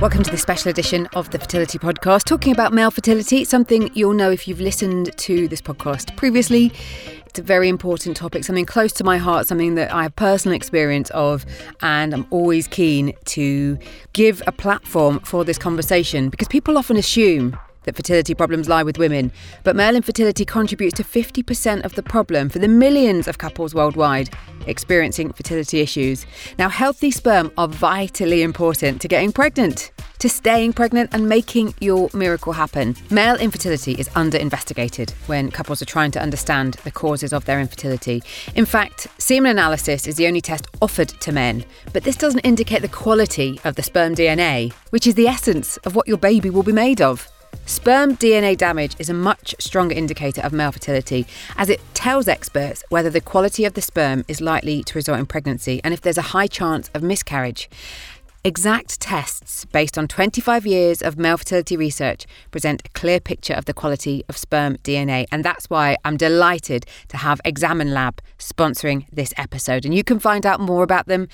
Welcome to this special edition of the Fertility Podcast, talking about male fertility, something you'll know if you've listened to this podcast previously. It's a very important topic, something close to my heart, something that I have personal experience of, and I'm always keen to give a platform for this conversation because people often assume that fertility problems lie with women, but male infertility contributes to 50% of the problem for the millions of couples worldwide experiencing fertility issues. Now, healthy sperm are vitally important to getting pregnant, to staying pregnant, and making your miracle happen. Male infertility is under investigated when couples are trying to understand the causes of their infertility. In fact, semen analysis is the only test offered to men, but this doesn't indicate the quality of the sperm DNA, which is the essence of what your baby will be made of. Sperm DNA damage is a much stronger indicator of male fertility as it tells experts whether the quality of the sperm is likely to result in pregnancy and if there's a high chance of miscarriage. Exact tests based on 25 years of male fertility research present a clear picture of the quality of sperm DNA, and that's why I'm delighted to have Examen Lab sponsoring this episode. And you can find out more about them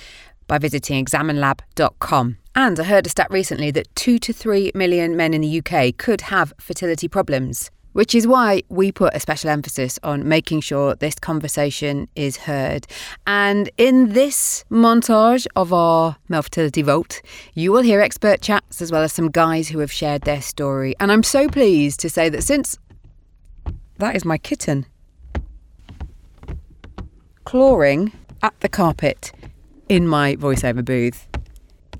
by visiting examenlab.com. And I heard a stat recently that 2 to 3 million men in the UK could have fertility problems, which is why we put a special emphasis on making sure this conversation is heard. And in this montage of our male fertility vault, you will hear expert chats as well as some guys who have shared their story. And I'm so pleased to say that since that is my kitten clawing at the carpet in my voiceover booth.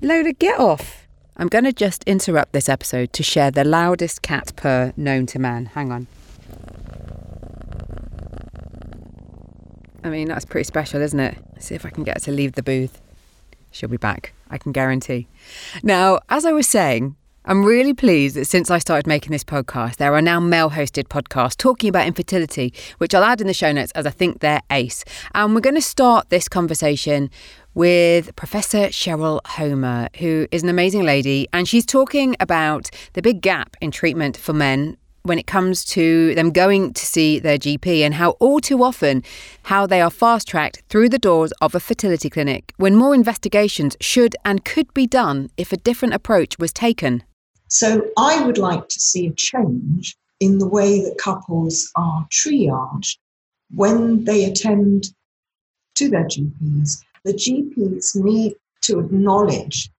Lola, get off. I'm going to just interrupt this episode to share the loudest cat purr known to man. Hang on. I mean, that's pretty special, isn't it? Let's see if I can get her to leave the booth. She'll be back, I can guarantee. Now, as I was saying, I'm really pleased that since I started making this podcast, there are now male hosted podcasts talking about infertility, which I'll add in the show notes as I think they're ace. And we're going to start this conversation with Professor Sheryl Homa, who is an amazing lady, and she's talking about the big gap in treatment for men when it comes to them going to see their GP and how all too often how they are fast tracked through the doors of a fertility clinic when more investigations should and could be done if a different approach was taken. So I would like to see a change in the way that couples are triaged when they attend to their GPs the GPs need to acknowledge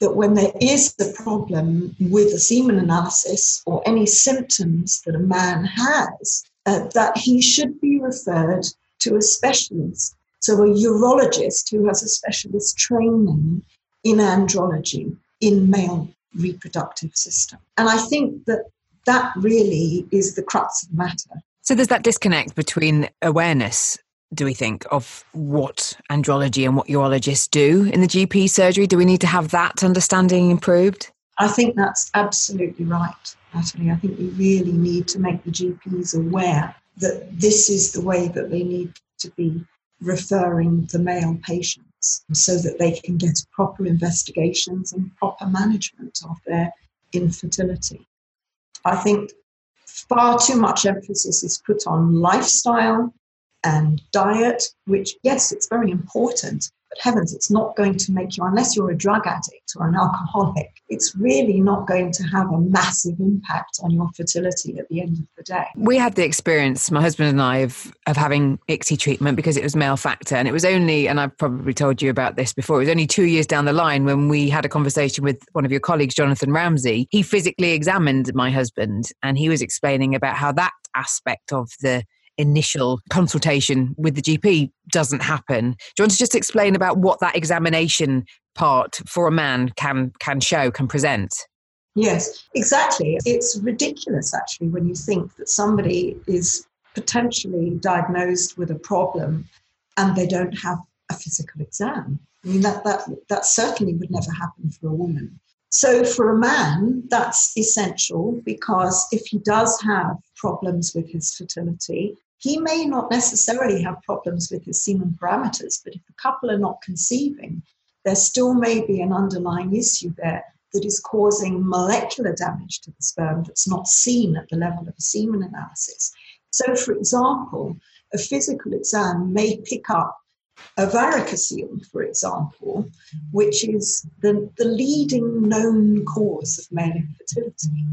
that when there is a problem with a semen analysis or any symptoms that a man has, uh, that he should be referred to a specialist. So, a urologist who has a specialist training in andrology, in male reproductive system. And I think that that really is the crux of the matter. So, there's that disconnect between awareness do we think, of what andrology and what urologists do in the GP surgery? Do we need to have that understanding improved? I think that's absolutely right, Natalie. I think we really need to make the GPs aware that this is the way that they need to be referring the male patients so that they can get proper investigations and proper management of their infertility. I think far too much emphasis is put on lifestyle and diet, which, yes, it's very important, but heavens, it's not going to make you, unless you're a drug addict or an alcoholic, it's really not going to have a massive impact on your fertility at the end of the day. We had the experience, my husband and I, of, of having ICSI treatment because it was male factor. And it was only, and I've probably told you about this before, it was only two years down the line when we had a conversation with one of your colleagues, Jonathan Ramsay. He physically examined my husband and he was explaining about how that aspect of the initial consultation with the GP doesn't happen. Do you want to just explain about what that examination part for a man can can show, can present? Yes, exactly. It's ridiculous actually when you think that somebody is potentially diagnosed with a problem and they don't have a physical exam. I mean that that that certainly would never happen for a woman. So, for a man, that's essential because if he does have problems with his fertility, he may not necessarily have problems with his semen parameters, but if the couple are not conceiving, there still may be an underlying issue there that is causing molecular damage to the sperm that's not seen at the level of a semen analysis. So, for example, a physical exam may pick up a varicocele, for example, which is the, the leading known cause of male infertility.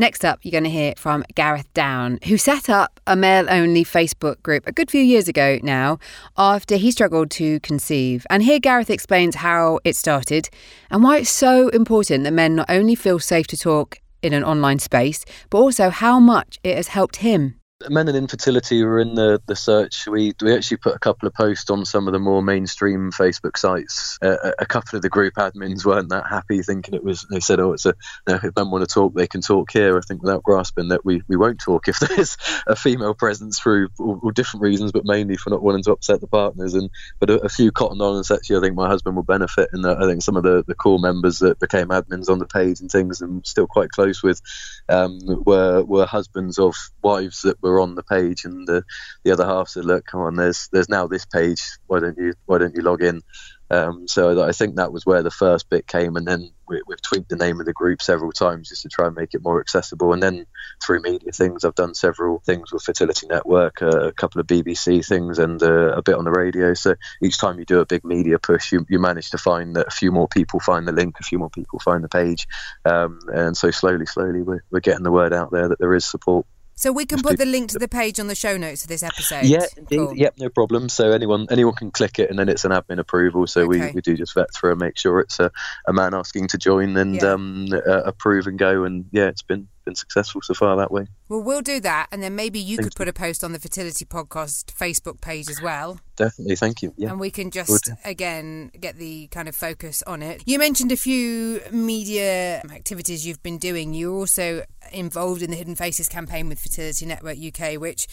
Next up, you're going to hear from Gareth Down, who set up a male only Facebook group a good few years ago now after he struggled to conceive. And here, Gareth explains how it started and why it's so important that men not only feel safe to talk in an online space, but also how much it has helped him men and infertility were in the, the search. We we actually put a couple of posts on some of the more mainstream Facebook sites. Uh, a couple of the group admins weren't that happy, thinking it was. They said, "Oh, it's a if men want to talk, they can talk here." I think without grasping that we, we won't talk if there's a female presence through all, all different reasons, but mainly for not wanting to upset the partners. And but a, a few cotton on and actually, I think my husband will benefit. And I think some of the the core members that became admins on the page and things, and still quite close with, um, were were husbands of wives that were were on the page, and the, the other half said, "Look, come on, there's there's now this page. Why don't you why don't you log in?" Um, so I think that was where the first bit came, and then we, have tweaked the name of the group several times just to try and make it more accessible. And then through media things, I've done several things with Fertility Network, uh, a couple of BBC things, and uh, a bit on the radio. So each time you do a big media push, you, you manage to find that a few more people find the link, a few more people find the page, um, and so slowly, slowly, we're, we're getting the word out there that there is support. So we can put the link to the page on the show notes of this episode. Yeah, indeed. Cool. Yep, no problem. So anyone anyone can click it, and then it's an admin approval. So okay. we, we do just vet through and make sure it's a, a man asking to join and yeah. um, uh, approve and go. And yeah, it's been been successful so far that way. Well, we'll do that, and then maybe you could you. put a post on the Fertility Podcast Facebook page as well. Definitely, thank you. Yeah, and we can just again get the kind of focus on it. You mentioned a few media activities you've been doing. You're also involved in the Hidden Faces campaign with Fertility Network UK, which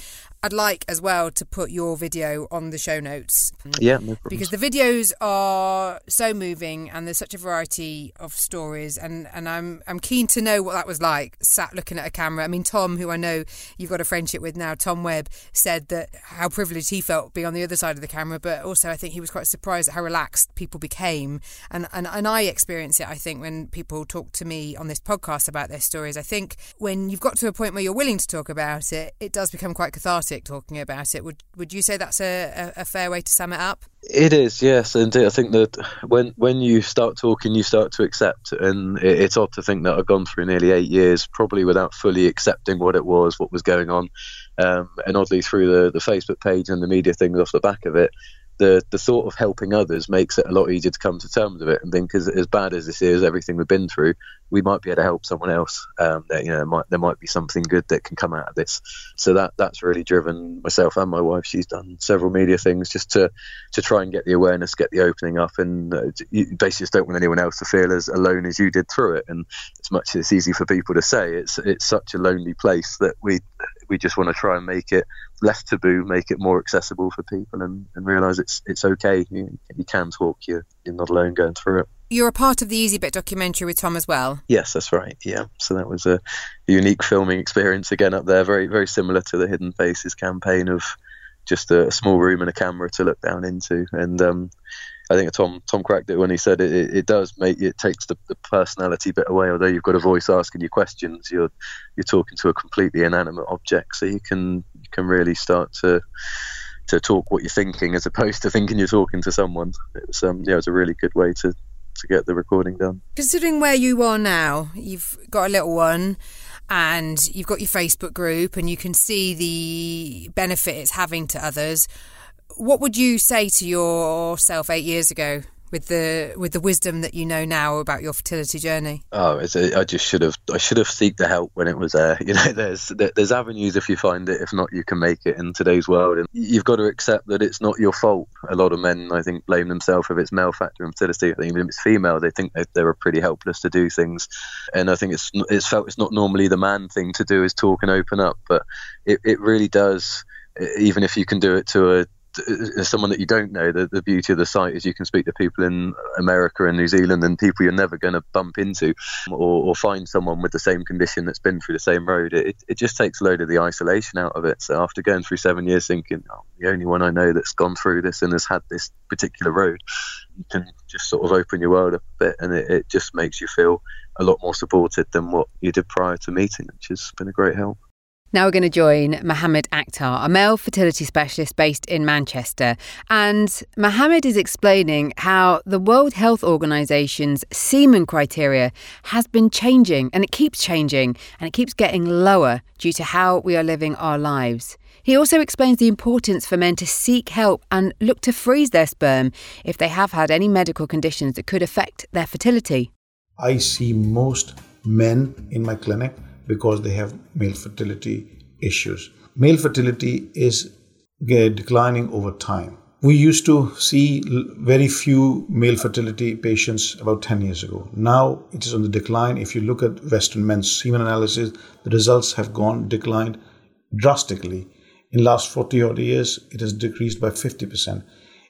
I'd like as well to put your video on the show notes. Yeah, no because the videos are so moving and there's such a variety of stories, and, and I'm I'm keen to know what that was like, sat looking at a camera. I mean, Tom, who I know you've got a friendship with now, Tom Webb, said that how privileged he felt being on the other side of the camera, but also I think he was quite surprised at how relaxed people became, and and, and I experience it. I think when people talk to me on this podcast about their stories, I think when you've got to a point where you're willing to talk about it, it does become quite cathartic talking about it. Would would you say that's a, a, a fair way to sum it up? It is, yes, and I think that when when you start talking, you start to accept, and it, it's odd to think that I've gone through nearly eight years, probably without fully accepting what it was, what was going on, um, and oddly through the the Facebook page and the media things off the back of it, the the thought of helping others makes it a lot easier to come to terms with it and think as, as bad as this is everything we've been through we might be able to help someone else um, that you know might, there might be something good that can come out of this. So that that's really driven myself and my wife. She's done several media things just to to try and get the awareness get the opening up and uh, you basically just don't want anyone else to feel as alone as you did through it. And as much as it's easy for people to say it's it's such a lonely place that we we just want to try and make it less taboo, make it more accessible for people, and, and realise it's it's okay. You, you can talk. You're you're not alone going through it. You're a part of the Easy-Bit documentary with Tom as well. Yes, that's right. Yeah, so that was a unique filming experience again up there. Very very similar to the Hidden Faces campaign of just a, a small room and a camera to look down into, and um, I think Tom Tom cracked it when he said it, it, it does make it takes the, the, personality bit away. Although you've got a voice asking you questions, you're you're talking to a completely inanimate object, so you can you can really start to to talk what you're thinking as opposed to thinking you're talking to someone. It was um, yeah, it was a really good way to to get the recording done. Considering where you are now, you've got a little one and you've got your Facebook group and you can see the benefit it's having to others what would you say to yourself eight years ago with the with the wisdom that you know now about your fertility journey? Oh, a, I just should have I should have seeked the help when it was there. Uh, you know, there's there's avenues if you find it. If not, you can make it in today's world, and you've got to accept that it's not your fault. A lot of men, I think, blame themselves if it's male factor infertility. I think if it's female, they think they they're pretty helpless to do things, and I think it's it's felt it's not normally the man thing to do is talk and open up, but it it really does even if you can do it to a as someone that you don't know, the, the beauty of the site is you can speak to people in America and New Zealand and people you're never going to bump into or, or, find someone with the same condition that's been through the same road. It, it just takes a load of the isolation out of it. So after going through seven years thinking, oh, the only one I know that's gone through this and has had this particular road, you can just sort of open your world up a bit and it, it just makes you feel a lot more supported than what you did prior to meeting, which has been a great help. Now we're going to join Muhammed Akhtar, a male fertility specialist based in Manchester. And Muhammed is explaining how the World Health Organization's semen criteria has been changing and it keeps changing and it keeps getting lower due to how we are living our lives. He also explains the importance for men to seek help and look to freeze their sperm if they have had any medical conditions that could affect their fertility. I see most men in my clinic because they have male fertility issues. Male fertility is uh, declining over time. We used to see very few male fertility patients about 10 years ago. Now it is on the decline. If you look at Western men's semen analysis, the results have gone declined drastically. In last 40 odd years, it has decreased by 50%.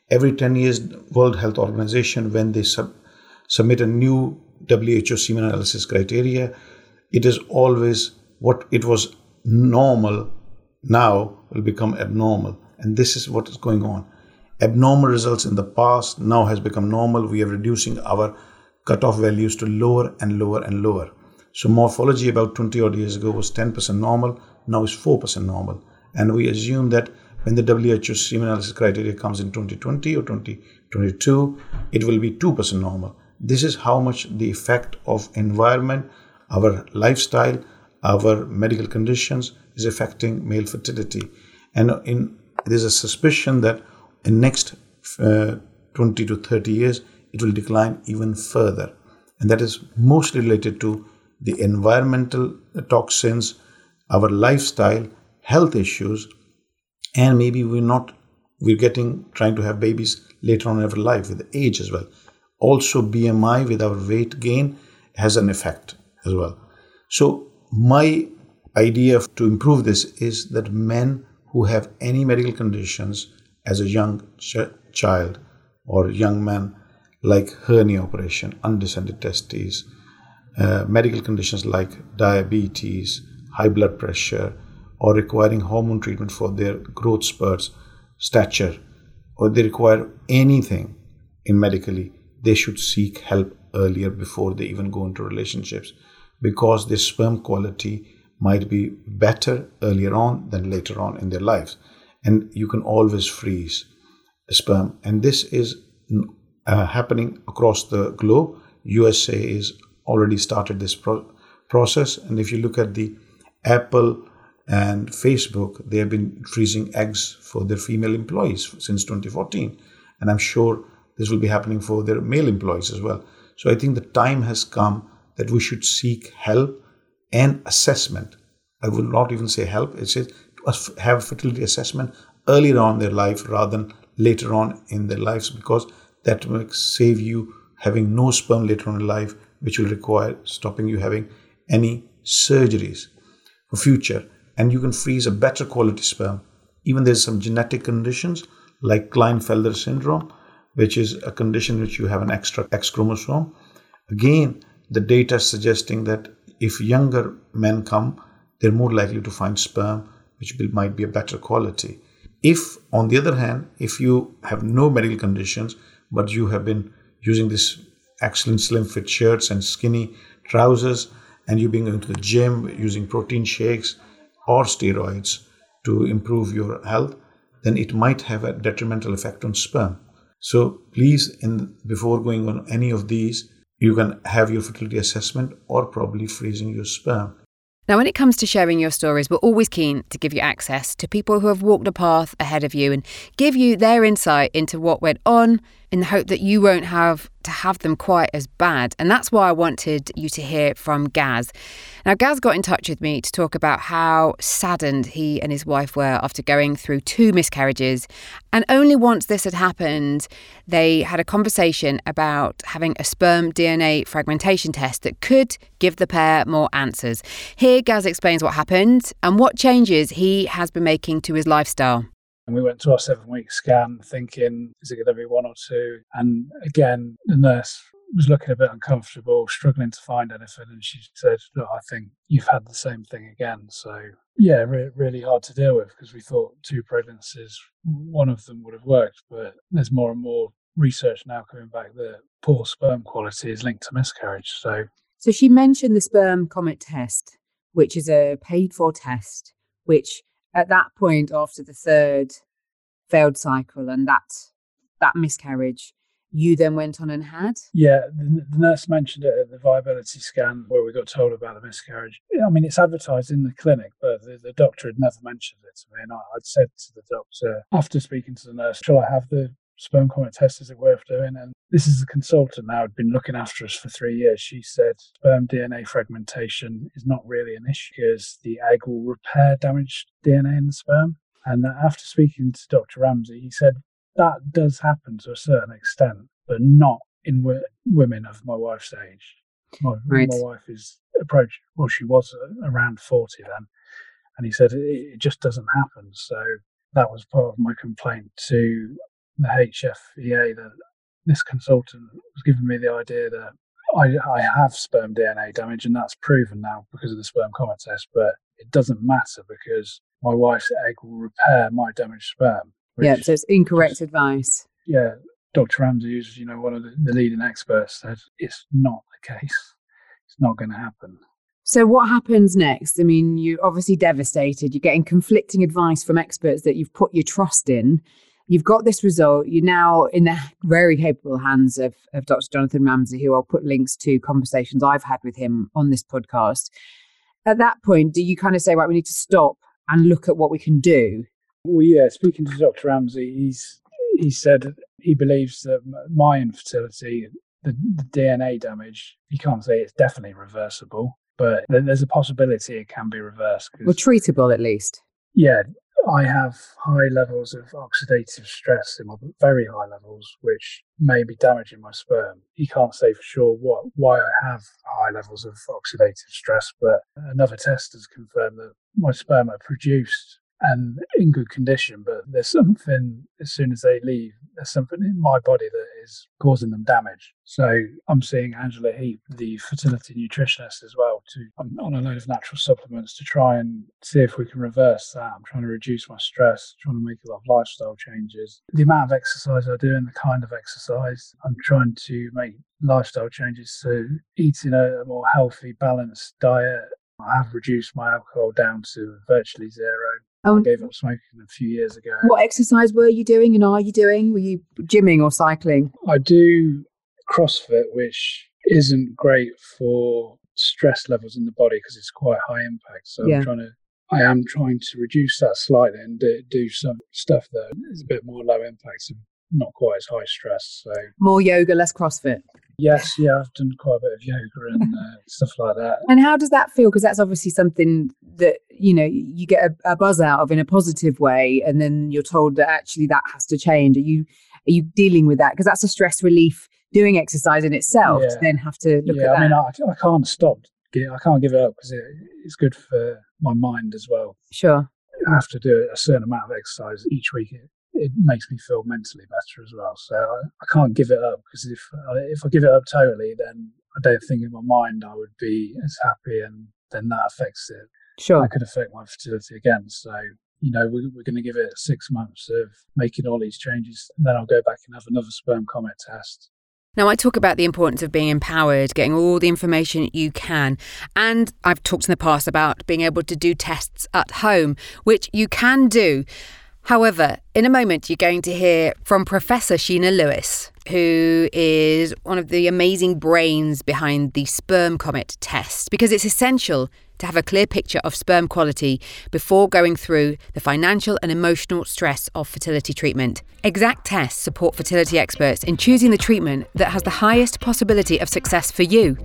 Every 10 years, World Health Organization, when they sub- submit a new WHO semen analysis criteria, it is always what it was normal now will become abnormal. And this is what is going on. Abnormal results in the past now has become normal. We are reducing our cutoff values to lower and lower and lower. So morphology about 20 odd years ago was 10% normal, now is 4% normal. And we assume that when the WHO semen analysis criteria comes in 2020 or 2022, it will be 2% normal. This is how much the effect of environment our lifestyle, our medical conditions is affecting male fertility. And in, there's a suspicion that in next uh, 20 to 30 years, it will decline even further. And that is mostly related to the environmental toxins, our lifestyle, health issues, and maybe we're not, we're getting, trying to have babies later on in our life with age as well. Also, BMI with our weight gain has an effect as well. So, my idea to improve this is that men who have any medical conditions as a young ch- child or young man, like hernia operation, undescended testes, uh, medical conditions like diabetes, high blood pressure, or requiring hormone treatment for their growth spurts, stature, or they require anything in medically, they should seek help earlier before they even go into relationships because their sperm quality might be better earlier on than later on in their lives. And you can always freeze sperm. And this is uh, happening across the globe. USA is already started this pro- process. And if you look at the Apple and Facebook, they have been freezing eggs for their female employees since 2014. And I'm sure this will be happening for their male employees as well. So I think the time has come that we should seek help and assessment. I will not even say help, it says to have fertility assessment earlier on in their life rather than later on in their lives because that will save you having no sperm later on in life, which will require stopping you having any surgeries for future. And you can freeze a better quality sperm. Even there's some genetic conditions like Klinefelter syndrome, which is a condition which you have an extra X chromosome. Again, the data suggesting that if younger men come, they're more likely to find sperm which might be a better quality. If, on the other hand, if you have no medical conditions, but you have been using this excellent slim fit shirts and skinny trousers, and you've been going to the gym using protein shakes or steroids to improve your health, then it might have a detrimental effect on sperm. So please, in before going on any of these, you can have your fertility assessment or probably freezing your sperm. Now, when it comes to sharing your stories, we're always keen to give you access to people who have walked a path ahead of you and give you their insight into what went on in the hope that you won't have to have them quite as bad. And that's why I wanted you to hear from Gaz. Now, Gaz got in touch with me to talk about how saddened he and his wife were after going through two miscarriages. And only once this had happened, they had a conversation about having a sperm DNA fragmentation test that could give the pair more answers. Here, Gaz explains what happened and what changes he has been making to his lifestyle. And we went to our seven week scan thinking, is it going to be one or two? And again, the nurse was looking a bit uncomfortable, struggling to find anything. And she said, Look, I think you've had the same thing again. So, yeah, re- really hard to deal with because we thought two pregnancies, one of them would have worked. But there's more and more research now coming back that poor sperm quality is linked to miscarriage. So, so she mentioned the sperm comet test, which is a paid for test which at that point, after the third failed cycle and that that miscarriage, you then went on and had? Yeah, the, the, nurse mentioned it at the viability scan where we got told about the miscarriage. I mean, it's advertised in the clinic, but the, the doctor had never mentioned it to me. And I, would said to the doctor after speaking to the nurse, shall I have the sperm comet test? Is it worth doing? And this is a consultant now, had been looking after us for three years. She said sperm DNA fragmentation is not really an issue because the egg will repair damaged DNA in the sperm. And after speaking to Dr. Ramsay, he said that does happen to a certain extent, but not in w- women of my wife's age. My, right. my wife is approached, well, she was around 40 then. And he said it, it just doesn't happen. So that was part of my complaint to the HFEA that this consultant was giving me the idea that I, I have sperm DNA damage, and that's proven now because of the sperm comet test. But it doesn't matter because my wife's egg will repair my damaged sperm. Yeah, so it's incorrect advice. Yeah, Dr. Ramsay, who's you know one of the, the leading experts, said it's not the case. It's not going to happen. So what happens next? I mean, you're obviously devastated. You're getting conflicting advice from experts that you've put your trust in. You've got this result. You're now in the very capable hands of, of Dr. Jonathan Ramsay, who I'll put links to conversations I've had with him on this podcast. At that point, do you kind of say, right, we need to stop and look at what we can do? Well, yeah, speaking to Dr. Ramsay, he's he said he believes that my infertility, the, the DNA damage, he can't say it's definitely reversible, but there's a possibility it can be reversed. Or treatable at least. Yeah, I have high levels of oxidative stress in my very high levels, which may be damaging my sperm. He can't say for sure what why I have high levels of oxidative stress, but another test has confirmed that my sperm are produced and in good condition, but there's something as soon as they leave, there's something in my body that is causing them damage. So I'm seeing Angela Heap, the fertility nutritionist, as well, to I'm on a load of natural supplements to try and see if we can reverse that. I'm trying to reduce my stress, trying to make a lot of lifestyle changes. The amount of exercise I do and the kind of exercise, I'm trying to make lifestyle changes to eating a more healthy, balanced diet. I have reduced my alcohol down to virtually zero. Oh, I gave up smoking a few years ago. What exercise were you doing and are you doing? Were you gymming or cycling? I do CrossFit, which isn't great for stress levels in the body because it's quite high impact. So yeah. I'm trying to I am trying to reduce that slightly and do, do some stuff that is a bit more low impact and not quite as high stress. So more yoga, less CrossFit. Yes, yeah, I've done quite a bit of yoga and uh, stuff like that. And how does that feel? Because that's obviously something that you know you get a, a, buzz out of in a positive way, and then you're told that actually that has to change. Are you are you dealing with that? Because that's a stress relief doing exercise in itself. Yeah. To then have to look yeah, at that. I mean, I, I can't stop. I can't give it up because it, it's good for my mind as well. Sure. I have to do a certain amount of exercise each week it makes me feel mentally better as well. So I, I can't give it up because if uh, if I give it up totally, then I don't think in my mind I would be as happy, and then that affects it. Sure, that could affect my fertility again. So you know we, we're going to give it six months of making all these changes, and then I'll go back and have another sperm comet test. Now, I talk about the importance of being empowered, getting all the information you can. And I've talked in the past about being able to do tests at home, which you can do. However, in a moment, you're going to hear from Professor Sheena Lewis, who is one of the amazing brains behind the sperm comet test, because it's essential to have a clear picture of sperm quality before going through the financial and emotional stress of fertility treatment. Exact tests support fertility experts in choosing the treatment that has the highest possibility of success for you.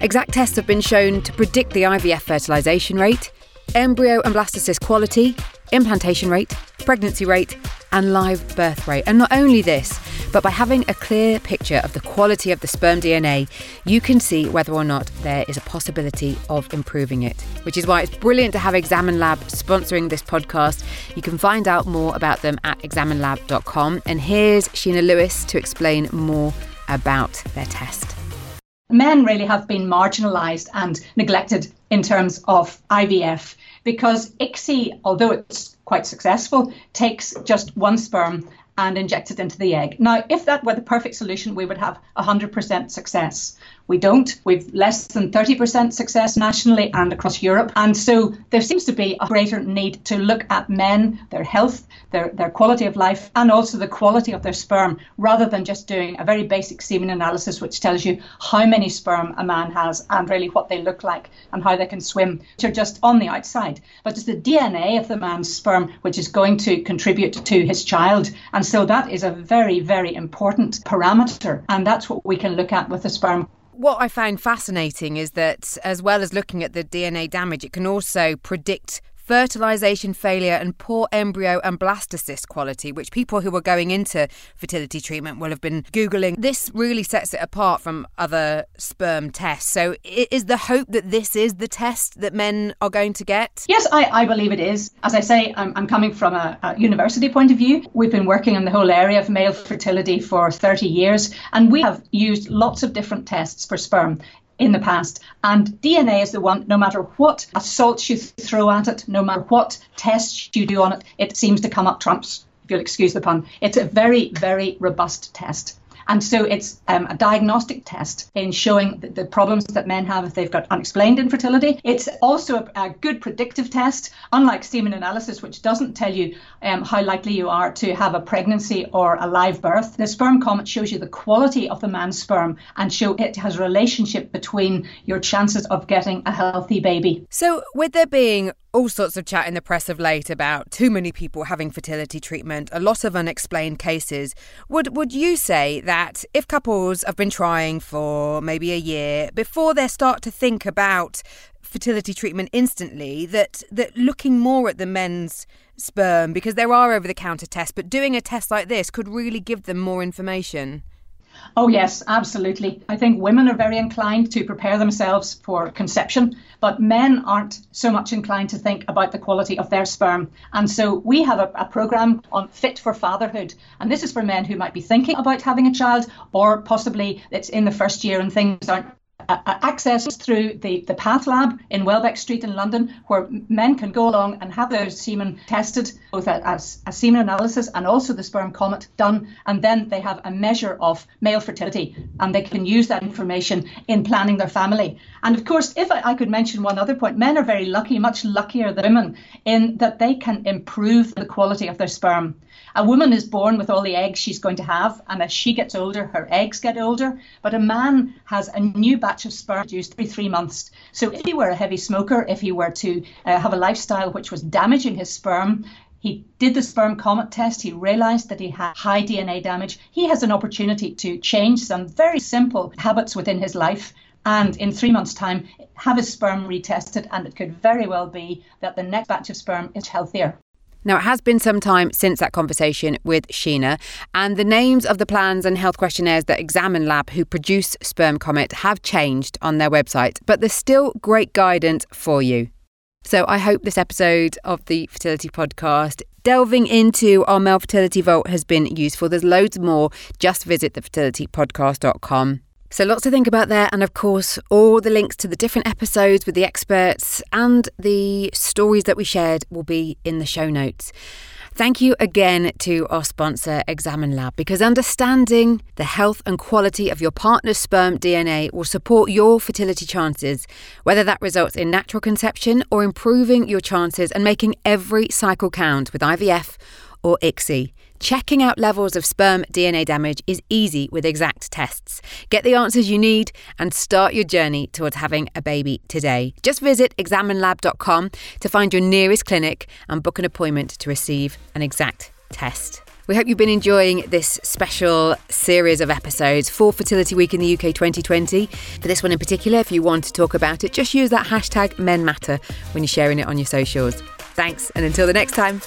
Exact tests have been shown to predict the IVF fertilization rate, embryo and blastocyst quality, implantation rate, pregnancy rate, and live birth rate. And not only this, but by having a clear picture of the quality of the sperm DNA, you can see whether or not there is a possibility of improving it. Which is why it's brilliant to have Examen Lab sponsoring this podcast. You can find out more about them at examenlab.com. And here's Sheena Lewis to explain more about their test. Men really have been marginalised and neglected in terms of IVF because ICSI, although it's quite successful, takes just one sperm and injects it into the egg. Now, if that were the perfect solution, we would have 100% success. We don't. We've less than 30% success nationally and across Europe. And so there seems to be a greater need to look at men, their health, their, their quality of life, and also the quality of their sperm, rather than just doing a very basic semen analysis, which tells you how many sperm a man has and really what they look like and how they can swim, which are just on the outside. But it's the DNA of the man's sperm which is going to contribute to his child. And so that is a very, very important parameter. And that's what we can look at with the sperm what I found fascinating is that, as well as looking at the DNA damage, it can also predict fertilization failure and poor embryo and blastocyst quality, which people who are going into fertility treatment will have been Googling. This really sets it apart from other sperm tests. So, is the hope that this is the test that men are going to get? Yes, I, I believe it is. As I say, I'm, I'm coming from a, a university point of view. We've been working on the whole area of male fertility for 30 years, and we have used lots of different tests for sperm in the past. And DNA is the one, no matter what assaults you throw at it, no matter what tests you do on it, it seems to come up trumps, if you'll excuse the pun. It's a very, very robust test. And so it's um, a diagnostic test in showing the, the, problems that men have if they've got unexplained infertility. It's also a, a good predictive test, unlike semen analysis, which doesn't tell you um, how likely you are to have a pregnancy or a live birth. The sperm comet shows you the quality of the man's sperm and show it has a relationship between your chances of getting a healthy baby. So, with there being all sorts of chat in the press of late about too many people having fertility treatment, a lot of unexplained cases. Would would you say that if couples have been trying for maybe a year before they start to think about fertility treatment instantly that that looking more at the men's sperm because there are over the counter tests but doing a test like this could really give them more information? Oh, yes, absolutely. I think women are very inclined to prepare themselves for conception, but men aren't so much inclined to think about the quality of their sperm. And so we have a, a program on Fit for Fatherhood. And this is for men who might be thinking about having a child, or possibly it's in the first year and things aren't access through the, the Path Lab in Welbeck Street in London, where men can go along and have their semen tested, both as a semen analysis and also the sperm comet done. And then they have a measure of male fertility and they can use that information in planning their family. And of course, if I, I could mention one other point, men are very lucky, much luckier than women, in that they can improve the quality of their sperm. A woman is born with all the eggs she's going to have, and as she gets older, her eggs get older. But a man has a new batch of sperm produced every three months. So if he were a heavy smoker, if he were to uh, have a lifestyle which was damaging his sperm, he did the sperm comet test. He realized that he had high DNA damage. He has an opportunity to change some very simple habits within his life and in three months' time have his sperm retested, and it could very well be that the next batch of sperm is healthier. Now, it has been some time since that conversation with Sheena, and the names of the plans and health questionnaires that Examen Lab, who produce Sperm Comet, have changed on their website, but there's still great guidance for you. So I hope this episode of the Fertility Podcast delving into our male fertility vault has been useful. There's loads more. Just visit thefertilitypodcast.com. So, lots to think about there, and of course, all the links to the different episodes with the experts and the stories that we shared will be in the show notes. Thank you again to our sponsor, Examen Lab, because understanding the health and quality of your partner's sperm DNA will support your fertility chances, whether that results in natural conception or improving your chances and making every cycle count with IVF or ICSI. Checking out levels of sperm DNA damage is easy with exact tests. Get the answers you need and start your journey towards having a baby today. Just visit examenlab.com to find your nearest clinic and book an appointment to receive an exact test. We hope you've been enjoying this special series of episodes for Fertility Week in the UK 2020. For this one in particular, if you want to talk about it, just use that hashtag Men Matter when you're sharing it on your socials. Thanks, and until the next time.